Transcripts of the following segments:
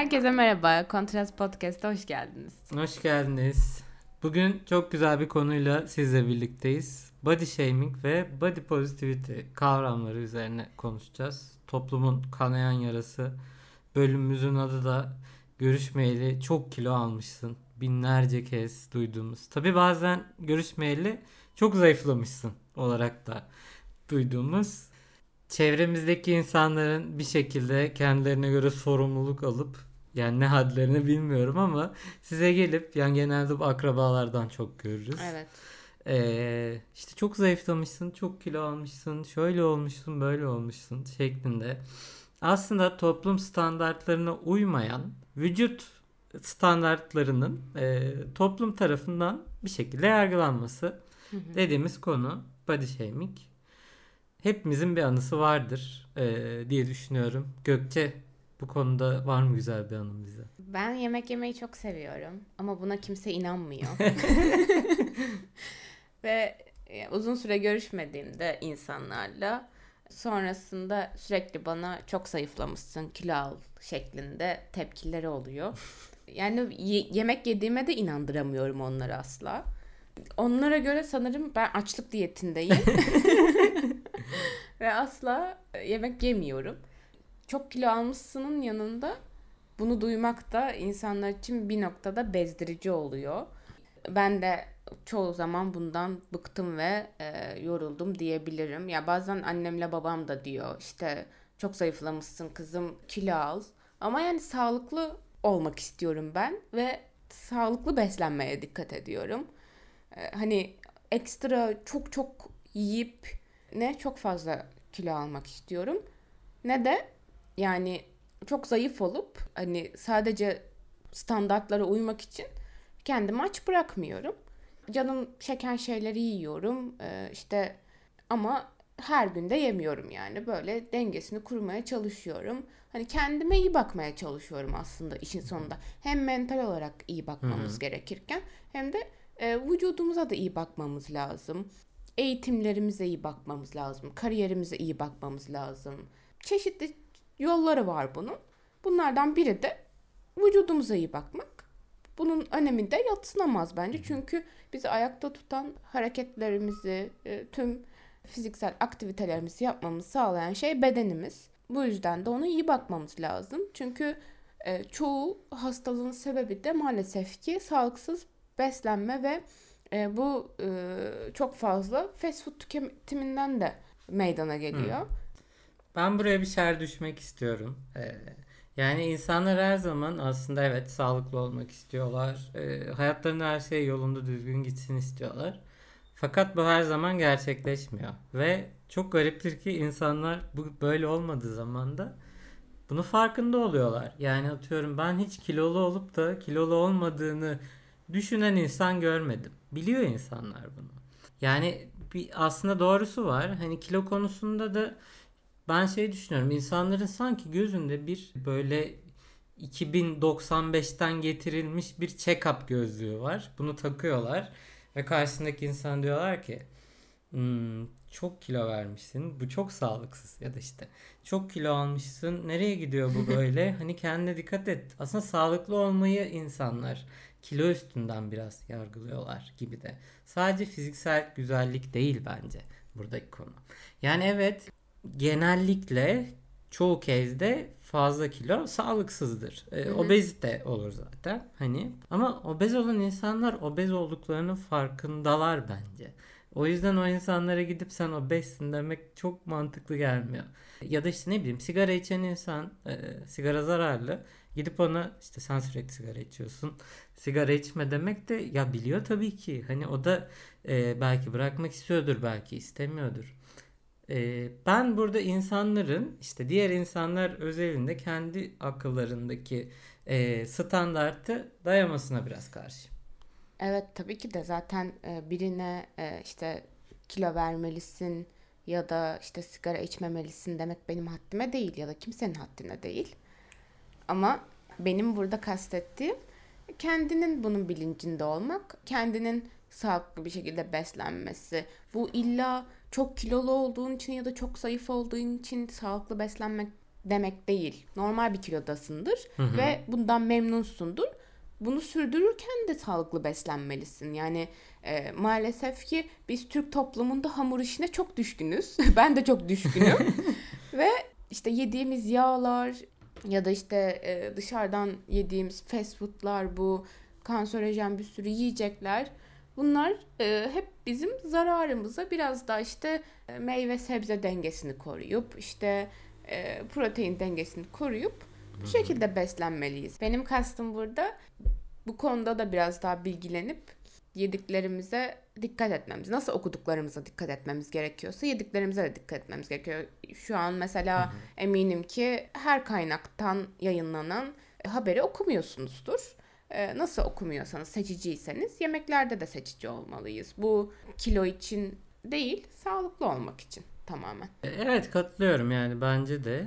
Herkese merhaba. Kontrast Podcast'a hoş geldiniz. Hoş geldiniz. Bugün çok güzel bir konuyla sizle birlikteyiz. Body shaming ve body positivity kavramları üzerine konuşacağız. Toplumun kanayan yarası. Bölümümüzün adı da görüşmeyeli çok kilo almışsın. Binlerce kez duyduğumuz. Tabi bazen görüşmeyeli çok zayıflamışsın olarak da duyduğumuz. Çevremizdeki insanların bir şekilde kendilerine göre sorumluluk alıp yani ne hadlerini bilmiyorum ama size gelip yani genelde bu akrabalardan çok görürüz. Evet. Ee, işte çok zayıflamışsın, çok kilo almışsın, şöyle olmuşsun, böyle olmuşsun şeklinde. Aslında toplum standartlarına uymayan vücut standartlarının e, toplum tarafından bir şekilde yargılanması dediğimiz konu body shaming. Hepimizin bir anısı vardır e, diye düşünüyorum. Gökçe bu konuda var mı güzel bir anın bize? Ben yemek yemeyi çok seviyorum ama buna kimse inanmıyor. Ve e, uzun süre görüşmediğimde insanlarla sonrasında sürekli bana çok zayıflamışsın, kilo al şeklinde tepkileri oluyor. Yani ye- yemek yediğime de inandıramıyorum onları asla. Onlara göre sanırım ben açlık diyetindeyim. Ve asla yemek yemiyorum. Çok kilo almışsının yanında bunu duymak da insanlar için bir noktada bezdirici oluyor. Ben de çoğu zaman bundan bıktım ve e, yoruldum diyebilirim. Ya bazen annemle babam da diyor işte çok zayıflamışsın kızım kilo al. Ama yani sağlıklı olmak istiyorum ben ve sağlıklı beslenmeye dikkat ediyorum. E, hani ekstra çok çok yiyip ne çok fazla kilo almak istiyorum ne de yani çok zayıf olup hani sadece standartlara uymak için kendimi aç bırakmıyorum. Canım çeken şeyleri yiyorum ee, işte ama her gün de yemiyorum yani böyle dengesini kurmaya çalışıyorum. Hani kendime iyi bakmaya çalışıyorum aslında işin sonunda. Hem mental olarak iyi bakmamız Hı-hı. gerekirken hem de e, vücudumuza da iyi bakmamız lazım. Eğitimlerimize iyi bakmamız lazım. Kariyerimize iyi bakmamız lazım. Çeşitli yolları var bunun. Bunlardan biri de vücudumuza iyi bakmak. Bunun önemi de yatsınamaz bence. Çünkü bizi ayakta tutan hareketlerimizi, e, tüm fiziksel aktivitelerimizi yapmamızı sağlayan şey bedenimiz. Bu yüzden de ona iyi bakmamız lazım. Çünkü e, çoğu hastalığın sebebi de maalesef ki sağlıksız beslenme ve e, bu e, çok fazla fast food tüketiminden de meydana geliyor. Hı. Ben buraya bir şer düşmek istiyorum. Ee, yani insanlar her zaman aslında evet sağlıklı olmak istiyorlar. Ee, hayatlarında her şey yolunda düzgün gitsin istiyorlar. Fakat bu her zaman gerçekleşmiyor. Ve çok gariptir ki insanlar bu böyle olmadığı zaman da bunu farkında oluyorlar. Yani atıyorum ben hiç kilolu olup da kilolu olmadığını düşünen insan görmedim. Biliyor insanlar bunu. Yani bir aslında doğrusu var. Hani kilo konusunda da ben şey düşünüyorum. İnsanların sanki gözünde bir böyle 2095'ten getirilmiş bir check-up gözlüğü var. Bunu takıyorlar ve karşısındaki insan diyorlar ki hmm, çok kilo vermişsin. Bu çok sağlıksız ya da işte çok kilo almışsın. Nereye gidiyor bu böyle? hani kendine dikkat et. Aslında sağlıklı olmayı insanlar kilo üstünden biraz yargılıyorlar gibi de. Sadece fiziksel güzellik değil bence buradaki konu. Yani evet genellikle çoğu kez de fazla kilo sağlıksızdır. E, obezite olur zaten hani. Ama obez olan insanlar obez olduklarının farkındalar bence. O yüzden o insanlara gidip sen obezsin demek çok mantıklı gelmiyor. Ya da işte ne bileyim sigara içen insan e, sigara zararlı. Gidip ona işte sen sürekli sigara içiyorsun. Sigara içme demek de ya biliyor tabii ki. Hani o da e, belki bırakmak istiyordur belki istemiyordur. E, ben burada insanların işte diğer insanlar özelinde kendi akıllarındaki e, standartı dayamasına biraz karşı. Evet tabii ki de zaten e, birine e, işte kilo vermelisin ya da işte sigara içmemelisin demek benim haddime değil ya da kimsenin haddine değil. Ama benim burada kastettiğim kendinin bunun bilincinde olmak, kendinin sağlıklı bir şekilde beslenmesi. Bu illa çok kilolu olduğun için ya da çok zayıf olduğun için sağlıklı beslenmek demek değil. Normal bir kilodasındır Hı hı. ve bundan memnunsundur. Bunu sürdürürken de sağlıklı beslenmelisin. Yani e, maalesef ki biz Türk toplumunda hamur işine çok düşkünüz. ben de çok düşkünüm. ve işte yediğimiz yağlar ya da işte e, dışarıdan yediğimiz fast foodlar bu kanserojen bir sürü yiyecekler. Bunlar e, hep bizim zararımıza biraz da işte e, meyve sebze dengesini koruyup işte e, protein dengesini koruyup bu şekilde beslenmeliyiz. Benim kastım burada bu konuda da biraz daha bilgilenip yediklerimize dikkat etmemiz. Nasıl okuduklarımıza dikkat etmemiz gerekiyorsa yediklerimize de dikkat etmemiz gerekiyor. Şu an mesela eminim ki her kaynaktan yayınlanan haberi okumuyorsunuzdur. Ee, nasıl okumuyorsanız, seçiciyseniz yemeklerde de seçici olmalıyız. Bu kilo için değil, sağlıklı olmak için tamamen. Evet katılıyorum yani bence de.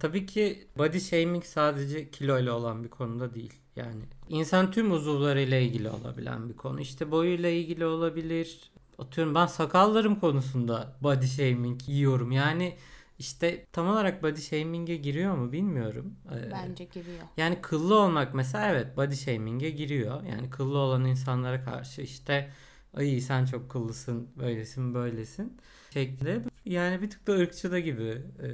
Tabii ki body shaming sadece kiloyla olan bir konuda değil. Yani insan tüm uzuvlarıyla ilgili olabilen bir konu. İşte boyuyla ilgili olabilir. Atıyorum ben sakallarım konusunda body shaming yiyorum. Yani işte tam olarak body shaming'e giriyor mu bilmiyorum. Ee, Bence giriyor. Yani kıllı olmak mesela evet body shaming'e giriyor. Yani kıllı olan insanlara karşı işte ay sen çok kıllısın, böylesin, böylesin şeklinde. Yani bir tık da ırkçı da gibi e,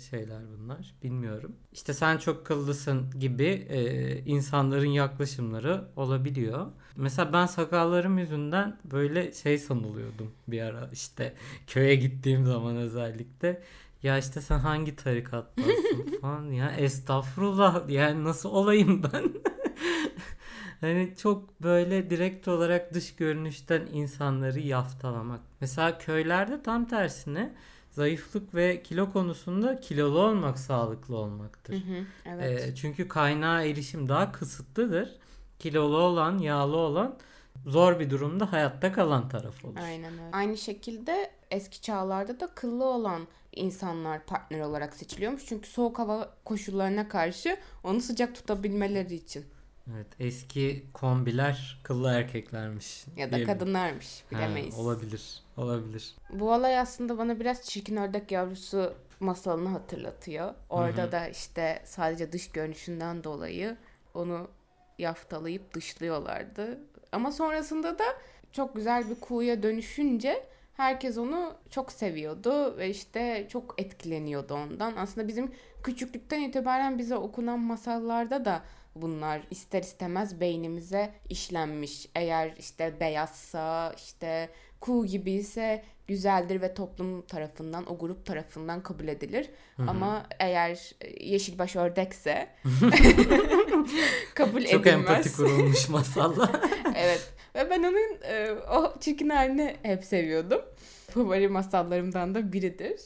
şeyler bunlar. Bilmiyorum. İşte sen çok kıllısın gibi e, insanların yaklaşımları olabiliyor. Mesela ben sakallarım yüzünden böyle şey sanılıyordum bir ara işte köye gittiğim zaman özellikle. Ya işte sen hangi tarikattasın falan ya estağfurullah yani nasıl olayım ben? hani çok böyle direkt olarak dış görünüşten insanları yaftalamak. Mesela köylerde tam tersine zayıflık ve kilo konusunda kilolu olmak sağlıklı olmaktır. Hı hı, evet. Ee, çünkü kaynağa erişim daha kısıtlıdır. Kilolu olan, yağlı olan zor bir durumda hayatta kalan taraf olur. Aynen öyle. Aynı şekilde eski çağlarda da kıllı olan insanlar partner olarak seçiliyormuş. Çünkü soğuk hava koşullarına karşı onu sıcak tutabilmeleri için. Evet, eski kombiler kıllı erkeklermiş. Ya da kadınlarmış Ha, bilemeyiz. olabilir. Olabilir. Bu olay aslında bana biraz çirkin ördek yavrusu masalını hatırlatıyor. Orada Hı hı. da işte sadece dış görünüşünden dolayı onu yaftalayıp dışlıyorlardı. Ama sonrasında da çok güzel bir kuğuya dönüşünce herkes onu çok seviyordu ve işte çok etkileniyordu ondan. Aslında bizim küçüklükten itibaren bize okunan masallarda da bunlar ister istemez beynimize işlenmiş. Eğer işte beyazsa işte kuğu gibi ise güzeldir ve toplum tarafından o grup tarafından kabul edilir. Hı hı. Ama eğer yeşilbaş ördekse kabul Çok edilmez. empati kurulmuş masalla. evet. Ve ben onun e, o çirkin halini hep seviyordum. Favori masallarımdan da biridir.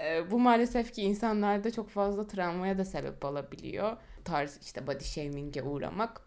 E, bu maalesef ki insanlarda çok fazla travmaya da sebep olabiliyor. Tarz işte body shaming'e uğramak.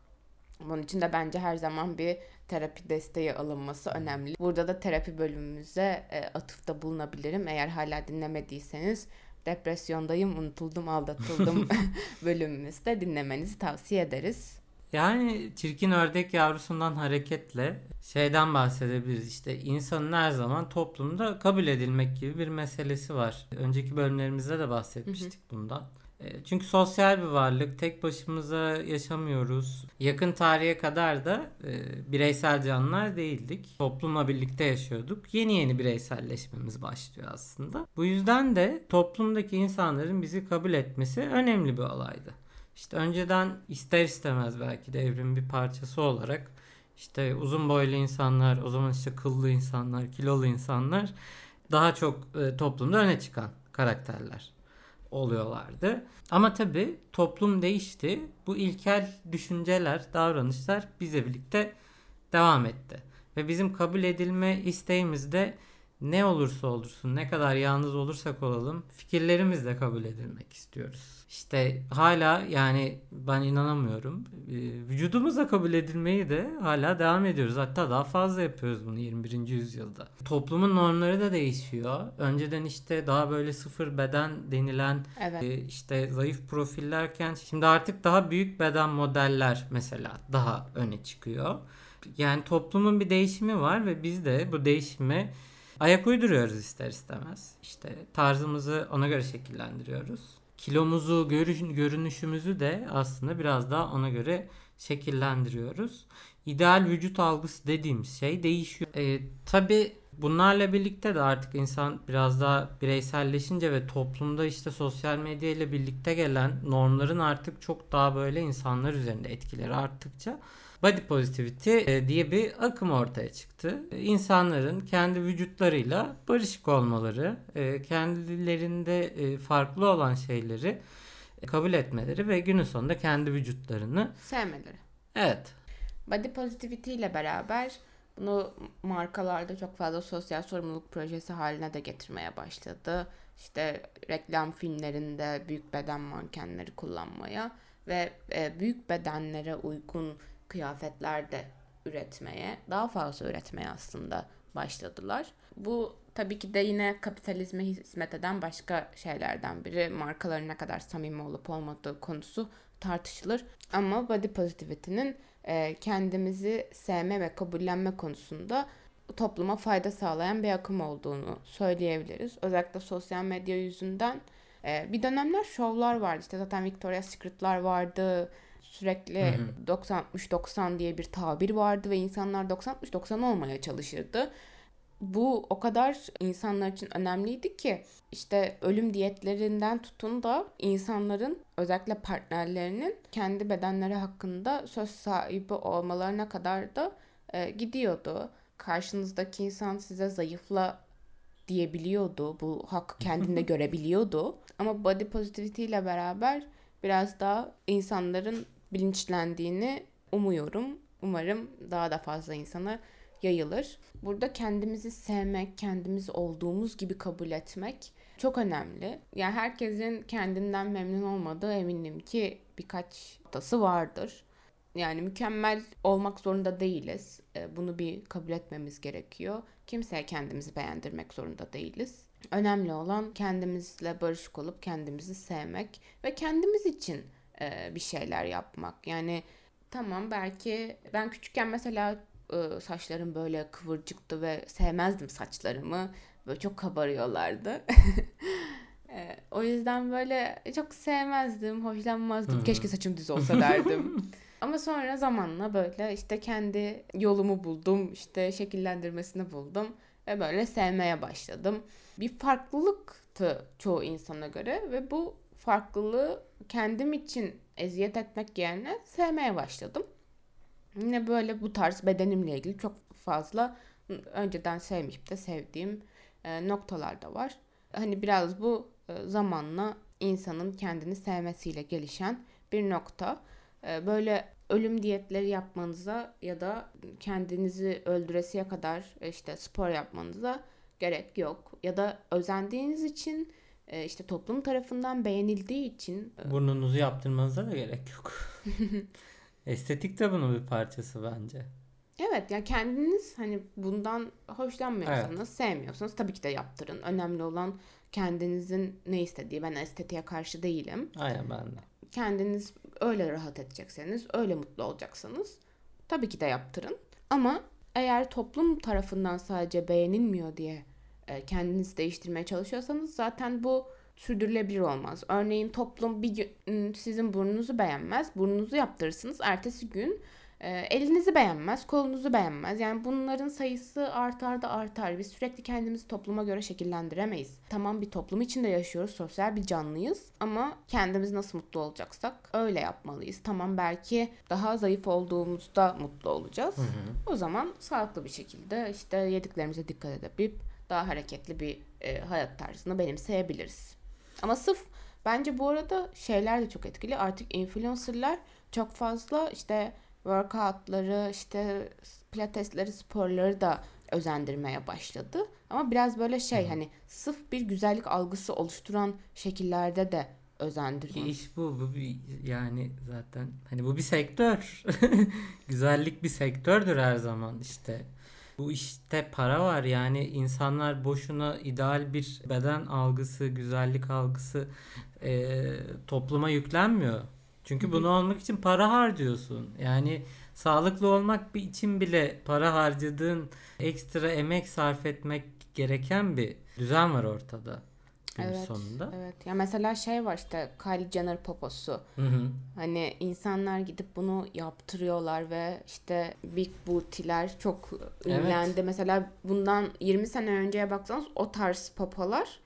Bunun için de bence her zaman bir terapi desteği alınması önemli. Burada da terapi bölümümüze e, atıfta bulunabilirim. Eğer hala dinlemediyseniz depresyondayım, unutuldum, aldatıldım bölümümüzde dinlemenizi tavsiye ederiz. Yani çirkin ördek yavrusundan hareketle şeyden bahsedebiliriz. İşte insanın her zaman toplumda kabul edilmek gibi bir meselesi var. Önceki bölümlerimizde de bahsetmiştik bundan. E, Çünkü sosyal bir varlık, tek başımıza yaşamıyoruz. Yakın tarihe kadar da e, bireysel canlılar değildik. Toplumla birlikte yaşıyorduk. Yeni yeni bireyselleşmemiz başlıyor aslında. Bu yüzden de toplumdaki insanların bizi kabul etmesi önemli bir olaydı. İşte önceden ister istemez belki de evrimin bir parçası olarak işte uzun boylu insanlar, o zaman işte kıllı insanlar, kilolu insanlar daha çok e, toplumda öne çıkan karakterler oluyorlardı. Ama tabi toplum değişti. Bu ilkel düşünceler, davranışlar bize birlikte devam etti. Ve bizim kabul edilme isteğimiz de ne olursa olursun, ne kadar yalnız olursak olalım fikirlerimizle kabul edilmek istiyoruz. İşte hala yani ben inanamıyorum. Ee, Vücudumuzla kabul edilmeyi de hala devam ediyoruz. Hatta daha fazla yapıyoruz bunu 21. yüzyılda. Toplumun normları da değişiyor. Önceden işte daha böyle sıfır beden denilen Evet. e, işte zayıf profillerken şimdi artık daha büyük beden modeller mesela daha öne çıkıyor. Yani toplumun bir değişimi var ve biz de bu değişime ayak uyduruyoruz ister istemez. İşte tarzımızı ona göre şekillendiriyoruz. kilomuzu, görün, görünüşümüzü de aslında biraz daha ona göre şekillendiriyoruz. İdeal vücut algısı dediğimiz şey değişiyor. E, tabii bunlarla birlikte de artık insan biraz daha bireyselleşince ve toplumda işte sosyal medya ile birlikte gelen normların artık çok daha böyle insanlar üzerinde etkileri arttıkça body positivity e, diye bir akım ortaya çıktı. İnsanların kendi vücutlarıyla barışık olmaları, e, kendilerinde e, farklı olan şeyleri kabul etmeleri ve günün sonunda kendi vücutlarını sevmeleri. Evet. Body positivity ile beraber bunu markalarda çok fazla sosyal sorumluluk projesi haline de getirmeye başladı. İşte reklam filmlerinde büyük beden mankenleri kullanmaya ve büyük bedenlere uygun kıyafetler de üretmeye, daha fazla üretmeye aslında başladılar. Bu tabii ki de yine kapitalizme hizmet eden başka şeylerden biri. Markaların ne kadar samimi olup olmadığı konusu tartışılır. Ama body positivity'nin e, kendimizi sevme ve kabullenme konusunda topluma fayda sağlayan bir akım olduğunu söyleyebiliriz. Özellikle sosyal medya yüzünden e, bir dönemler şovlar vardı. İşte zaten Victoria's Secret'lar vardı sürekli 90-60-90 diye bir tabir vardı ve insanlar 90-60-90 olmaya çalışırdı. Bu o kadar insanlar için önemliydi ki işte ölüm diyetlerinden tutun da insanların özellikle partnerlerinin kendi bedenleri hakkında söz sahibi olmalarına kadar da e, gidiyordu. Karşınızdaki insan size zayıfla diyebiliyordu. Bu hakkı kendinde görebiliyordu. Ama body positivity ile beraber biraz daha insanların bilinçlendiğini umuyorum. Umarım daha da fazla insana yayılır. Burada kendimizi sevmek, kendimiz olduğumuz gibi kabul etmek çok önemli. Yani herkesin kendinden memnun olmadığı eminim ki birkaç noktası vardır. Yani mükemmel olmak zorunda değiliz. Ee, bunu bir kabul etmemiz gerekiyor. Kimseye kendimizi beğendirmek zorunda değiliz. Önemli olan kendimizle barışık olup kendimizi sevmek ve kendimiz için e, bir şeyler yapmak. Yani tamam belki ben küçükken mesela e, saçlarım böyle kıvırcıktı ve sevmezdim saçlarımı. Böyle çok kabarıyorlardı. e, o yüzden böyle çok sevmezdim, hoşlanmazdım. Keşke saçım düz olsa derdim. Ama sonra zamanla böyle işte kendi yolumu buldum, işte şekillendirmesini buldum ve böyle sevmeye başladım. Bir farklılıktı çoğu insana göre ve bu farklılığı kendim için eziyet etmek yerine sevmeye başladım. Yine böyle bu tarz bedenimle ilgili çok fazla önceden sevmişip de sevdiğim e, noktalar da var. Hani biraz bu e, zamanla insanın kendini sevmesiyle gelişen bir nokta. E, böyle ölüm diyetleri yapmanıza ya da kendinizi öldüresiye kadar işte spor yapmanıza gerek yok. Ya da özendiğiniz için işte toplum tarafından beğenildiği için burnunuzu yaptırmanıza da gerek yok. Estetik de bunun bir parçası bence. Evet yani kendiniz hani bundan hoşlanmıyorsanız, evet. sevmiyorsanız tabii ki de yaptırın. Önemli olan kendinizin ne istediği. Ben estetiğe karşı değilim. Aynen ben de. Kendiniz öyle rahat edecekseniz, öyle mutlu olacaksanız tabii ki de yaptırın. Ama eğer toplum tarafından sadece beğenilmiyor diye kendinizi değiştirmeye çalışıyorsanız zaten bu sürdürülebilir olmaz. Örneğin toplum bir gün sizin burnunuzu beğenmez. Burnunuzu yaptırırsınız. Ertesi gün e, elinizi beğenmez, kolunuzu beğenmez. Yani bunların sayısı artar da artar. Biz sürekli kendimizi topluma göre şekillendiremeyiz. Tamam bir toplum içinde yaşıyoruz, sosyal bir canlıyız ama kendimiz nasıl mutlu olacaksak öyle yapmalıyız. Tamam belki daha zayıf olduğumuzda mutlu olacağız. Hı hı. O zaman sağlıklı bir şekilde işte yediklerimize dikkat edip daha hareketli bir e, hayat tarzını benimseyebiliriz. Ama sırf bence bu arada şeyler de çok etkili. Artık influencerlar çok fazla işte workoutları, işte pilatesleri, sporları da özendirmeye başladı. Ama biraz böyle şey hani sırf bir güzellik algısı oluşturan şekillerde de özendiriyor. İş bu, bu bir, yani zaten hani bu bir sektör. Güzellik bir sektördür her zaman işte. Bu işte para var yani insanlar boşuna ideal bir beden algısı, güzellik algısı e, topluma yüklenmiyor. Çünkü bunu almak için para harcıyorsun. Yani sağlıklı olmak bir için bile para harcadığın ekstra emek sarf etmek gereken bir düzen var ortada. Günün Evet, sonunda. Evet. Ya mesela şey var işte Kylie Jenner poposu. Hı hı. Hani insanlar gidip bunu yaptırıyorlar ve işte big booty'ler çok ünlendi. Mesela bundan 20 sene önceye baksanız o tarz popolar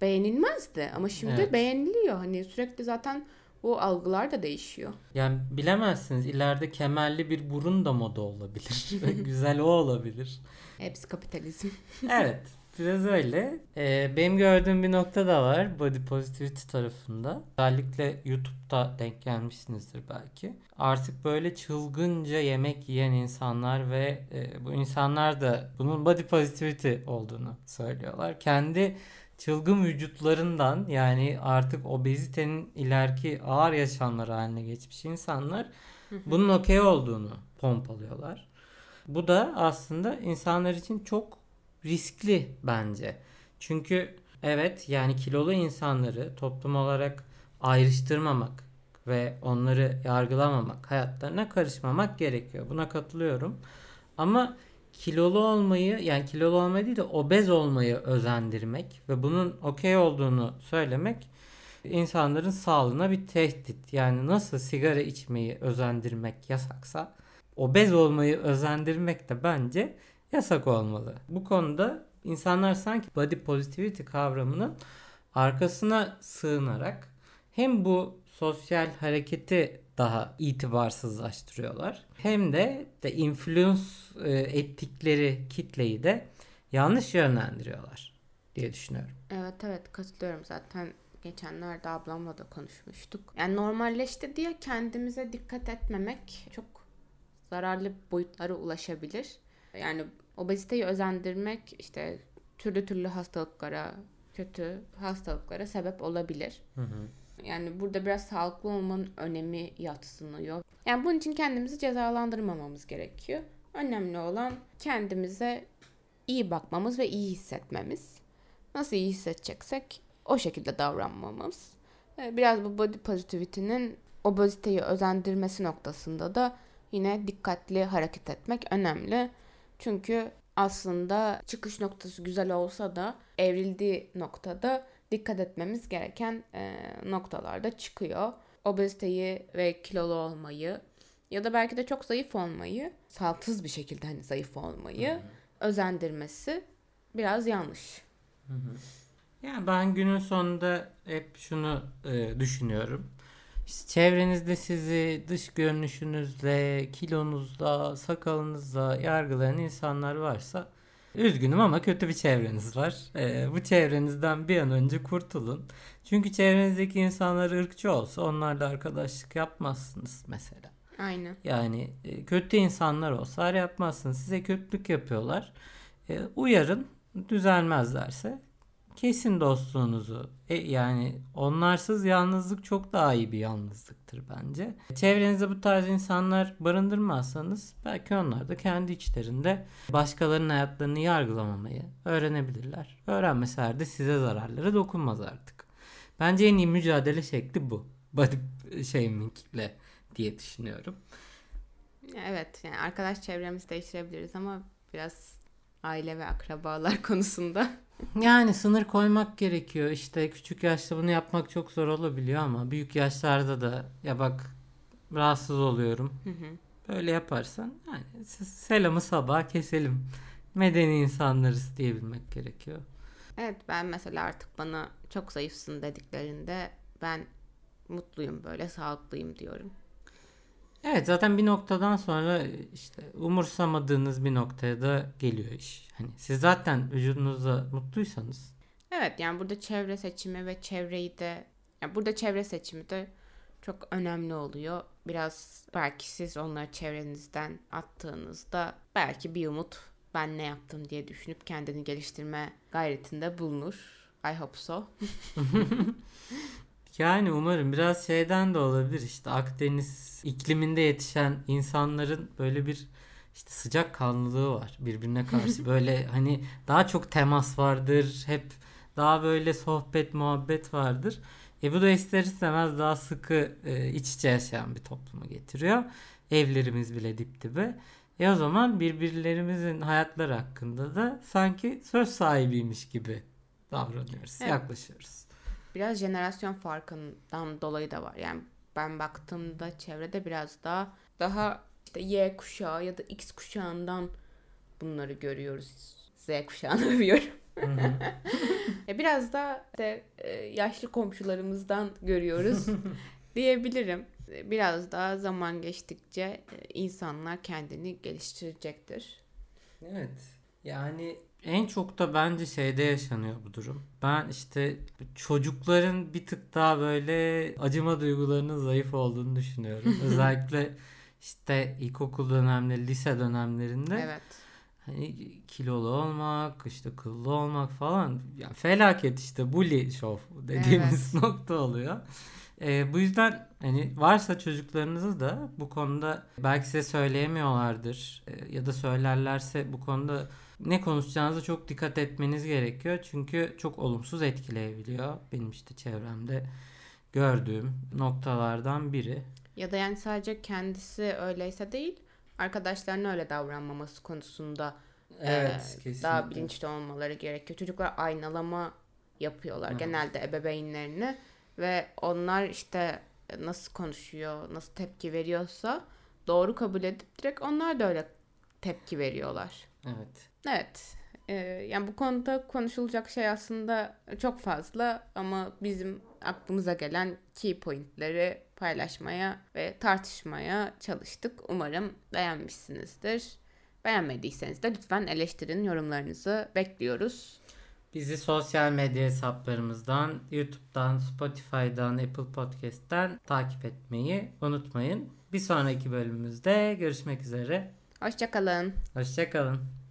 beğenilmezdi. Ama şimdi Evet. beğeniliyor. Hani sürekli zaten o algılar da değişiyor. Yani bilemezsiniz ileride kemerli bir burun da moda olabilir. Güzel o olabilir. Hepsi kapitalizm. Evet. Biraz öyle. Ee, benim gördüğüm bir nokta da var body positivity tarafında. Özellikle YouTube'da denk gelmişsinizdir belki. Artık böyle çılgınca yemek yiyen insanlar ve e, bu insanlar da bunun body positivity olduğunu söylüyorlar. Kendi çılgın vücutlarından yani artık obezitenin ileriki ağır yaşamları haline geçmiş insanlar bunun okey olduğunu pompalıyorlar. Bu da aslında insanlar için çok riskli bence. Çünkü evet yani kilolu insanları toplum olarak ayrıştırmamak ve onları yargılamamak, hayatlarına karışmamak gerekiyor. Buna katılıyorum. Ama kilolu olmayı yani kilolu olmayı değil de obez olmayı özendirmek ve bunun okey olduğunu söylemek insanların sağlığına bir tehdit. Yani nasıl sigara içmeyi özendirmek yasaksa obez olmayı özendirmek de bence yasak olmalı. Bu konuda insanlar sanki body positivity kavramının arkasına sığınarak hem bu sosyal hareketi daha itibarsızlaştırıyorlar hem de de influence e, ettikleri kitleyi de yanlış yönlendiriyorlar diye düşünüyorum. Evet evet katılıyorum zaten geçenlerde ablamla da konuşmuştuk. Yani normalleşti diye kendimize dikkat etmemek çok zararlı boyutlara ulaşabilir. Yani obeziteyi özendirmek işte türlü türlü hastalıklara, kötü hastalıklara sebep olabilir. Hı hı. Yani burada biraz sağlıklı olmanın önemi yatsınıyor. Yani bunun için kendimizi cezalandırmamamız gerekiyor. Önemli olan kendimize iyi bakmamız ve iyi hissetmemiz. Nasıl iyi hissedeceksek o şekilde davranmamız. Ee, Biraz bu body positivity'nin obeziteyi özendirmesi noktasında da yine dikkatli hareket etmek önemli. Çünkü aslında çıkış noktası güzel olsa da evrildiği noktada dikkat etmemiz gereken e, noktalarda çıkıyor. Obeziteyi ve kilolu olmayı ya da belki de çok zayıf olmayı, sağlıksız bir şekilde hani zayıf olmayı özendirmesi biraz yanlış. Ya ben günün sonunda hep şunu e, düşünüyorum. Çevrenizde sizi dış görünüşünüzle, kilonuzla, sakalınızla yargılayan insanlar varsa üzgünüm ama kötü bir çevreniz var. E, bu çevrenizden bir an önce kurtulun. Çünkü çevrenizdeki insanlar ırkçı olsa onlarla arkadaşlık yapmazsınız mesela. Aynen. Yani e, kötü insanlar olsa yapmazsınız. Size kötülük yapıyorlar. E, uyarın. Düzelmezlerse kesin dostluğunuzu. E, yani onlarsız yalnızlık çok daha iyi bir yalnızlıktır bence. Çevrenizde bu tarz insanlar barındırmazsanız belki onlar da kendi içlerinde başkalarının hayatlarını yargılamamayı öğrenebilirler. Öğrenmeseler de size zararları dokunmaz artık. Bence en iyi mücadele şekli bu. Body shaming ile diye düşünüyorum. Evet yani arkadaş çevremizi değiştirebiliriz ama biraz aile ve akrabalar konusunda. Yani sınır koymak gerekiyor. İşte küçük yaşta bunu yapmak çok zor olabiliyor ama büyük yaşlarda da ya bak rahatsız oluyorum. Hı hı. Böyle yaparsan yani selamı sabah keselim. Medeni insanlarız diyebilmek gerekiyor. Evet ben mesela artık bana çok zayıfsın dediklerinde ben mutluyum böyle sağlıklıyım diyorum. Evet zaten bir noktadan sonra işte umursamadığınız bir noktaya da geliyor iş. Hani siz zaten vücudunuzda mutluysanız Evet yani burada çevre seçimi ve çevreyi de yani burada çevre seçimi de çok önemli oluyor. Biraz belki siz onları çevrenizden attığınızda belki bir umut ben ne yaptım diye düşünüp kendini geliştirme gayretinde bulunur. I hope so. Yani umarım biraz şeyden de olabilir işte Akdeniz ikliminde yetişen insanların böyle bir işte sıcak kanlılığı var birbirine karşı böyle hani daha çok temas vardır hep daha böyle sohbet muhabbet vardır. E bu da ister istemez daha sıkı e, iç içe yaşayan bir toplumu getiriyor. Evlerimiz bile dip dibe. E o zaman birbirlerimizin hayatları hakkında da sanki söz sahibiymiş gibi davranıyoruz, Evet. yaklaşıyoruz. Biraz jenerasyon farkından dolayı da var. Yani ben baktığımda çevrede biraz daha daha işte Y kuşağı ya da X kuşağından bunları görüyoruz. Z kuşağını övüyorum. Hı hı. Biraz da işte e, yaşlı komşularımızdan görüyoruz diyebilirim. Biraz daha zaman geçtikçe e, insanlar kendini geliştirecektir. Evet. Yani en çok da bence şeyde yaşanıyor bu durum. Ben işte çocukların bir tık daha böyle acıma duygularının zayıf olduğunu düşünüyorum. Özellikle işte ilkokul dönemleri, lise dönemlerinde Evet. hani kilolu olmak, işte kıllı olmak falan ya felaket işte bully show dediğimiz nokta oluyor. Ee, bu yüzden hani varsa çocuklarınızı da bu konuda belki size söyleyemiyorlardır Ee, ya da söylerlerse bu konuda ne konuşacağınıza çok dikkat etmeniz gerekiyor. Çünkü çok olumsuz etkileyebiliyor. Benim işte çevremde gördüğüm noktalardan biri. Ya da yani sadece kendisi öyleyse değil, arkadaşlarına öyle davranmaması konusunda Evet, e, daha bilinçli olmaları gerekiyor. Çocuklar aynalama yapıyorlar hı. genelde ebeveynlerini ve onlar işte nasıl konuşuyor, nasıl tepki veriyorsa doğru kabul edip direkt onlar da öyle tepki veriyorlar. Evet. Evet. e, yani bu konuda konuşulacak şey aslında çok fazla ama bizim aklımıza gelen key pointleri paylaşmaya ve tartışmaya çalıştık. Umarım beğenmişsinizdir. Beğenmediyseniz de lütfen eleştirin yorumlarınızı bekliyoruz. Bizi sosyal medya hesaplarımızdan, YouTube'dan, Spotify'dan, Apple Podcast'ten takip etmeyi unutmayın. Bir sonraki bölümümüzde görüşmek üzere. Hoşçakalın. Hoşçakalın.